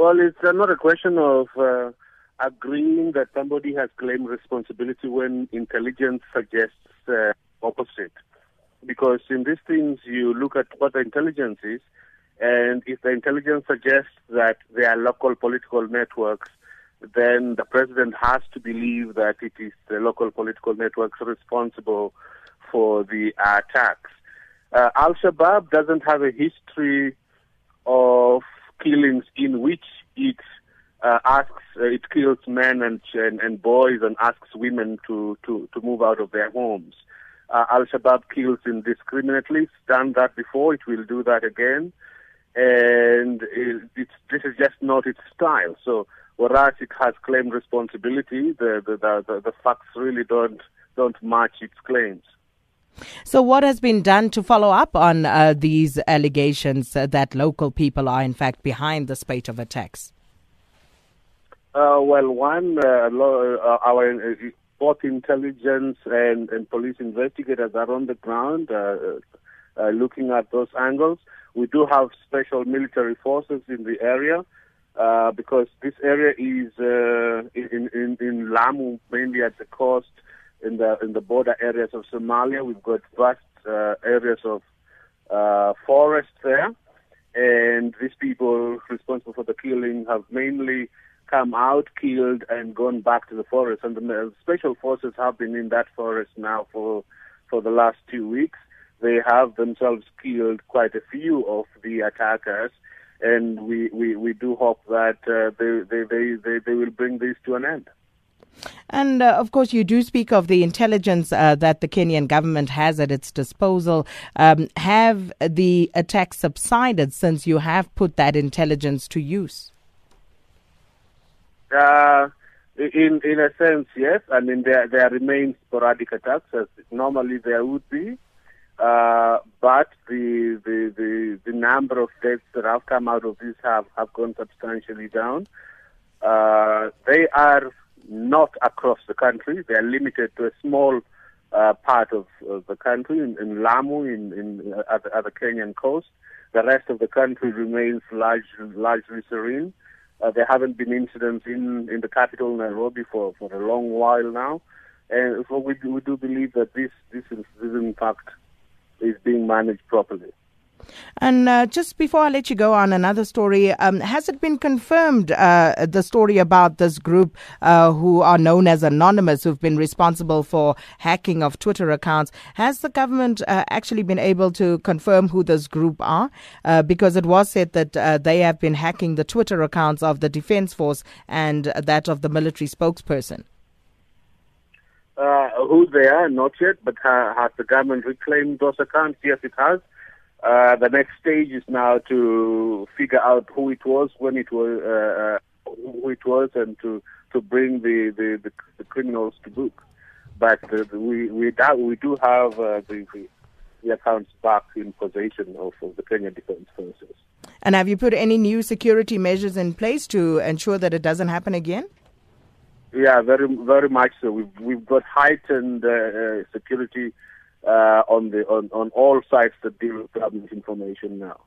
Well, it's not a question of uh, agreeing that somebody has claimed responsibility when intelligence suggests uh, opposite. Because in these things, you look at what the intelligence is, and if the intelligence suggests that there are local political networks, then the president has to believe that it is the local political networks responsible for the attacks. Uh, Al Shabaab doesn't have a history killings in which it uh, asks, uh, it kills men and, and, and boys and asks women to, to, to move out of their homes. Uh, Al Shabaab kills indiscriminately. It's done that before. It will do that again, and this is just not its style. So, whereas it has claimed responsibility, the the, the, the, the facts really don't don't match its claims. So, what has been done to follow up on uh, these allegations that local people are, in fact, behind the spate of attacks? Uh, well, one, uh, uh, our uh, both intelligence and, and police investigators are on the ground looking at those angles. We do have special military forces in the area. because this area is in, in, in Lamu, mainly at the coast, in the in the border areas of Somalia. We've got vast uh, areas of uh, forest there, and these people responsible for the killing have mainly come out, killed, and gone back to the forest. And the special forces have been in that forest now for for the last two weeks. They have themselves killed quite a few of the attackers, and we, we, we do hope that uh, they, they, they, they, they will bring this to an end. And uh, of course, you do speak of the intelligence uh, that the Kenyan government has at its disposal. Um, have the attacks subsided since you have put that intelligence to use? Uh, in in a sense, yes. I mean, there there remain sporadic attacks as normally there would be, uh, but the, the the the number of deaths that have come out of this have have gone substantially down. Uh, they are not across the country. They are limited to a small uh, part of, of, the country in, in Lamu, in, in uh, at, at, the Kenyan coast. The rest of the country remains large, largely serene. Uh, there haven't been incidents in, in the capital, Nairobi, for, for a long while now. And so we, we do believe that this, this, is, this is being managed properly. And uh, just before I let you go on another story, um, has it been confirmed uh, the story about this group uh, who are known as Anonymous, who've been responsible for hacking of Twitter accounts? Has the government uh, actually been able to confirm who this group are? Uh, because it was said that uh, they have been hacking the Twitter accounts of the Defense Force and that of the military spokesperson. who they are, not yet, but has the government reclaimed those accounts? Yes, it has. Uh, the next stage is now to figure out who it was, when it was, uh, uh, who it was, and to to bring the the, the, the criminals to book. But uh, we we do, we do have uh, the, the accounts back in possession of, of the Kenya Defense Forces. And have you put any new security measures in place to ensure that it doesn't happen again? Yeah, very very much so. We've we've got heightened uh, security uh, on the on, on all sites that deal with government information now.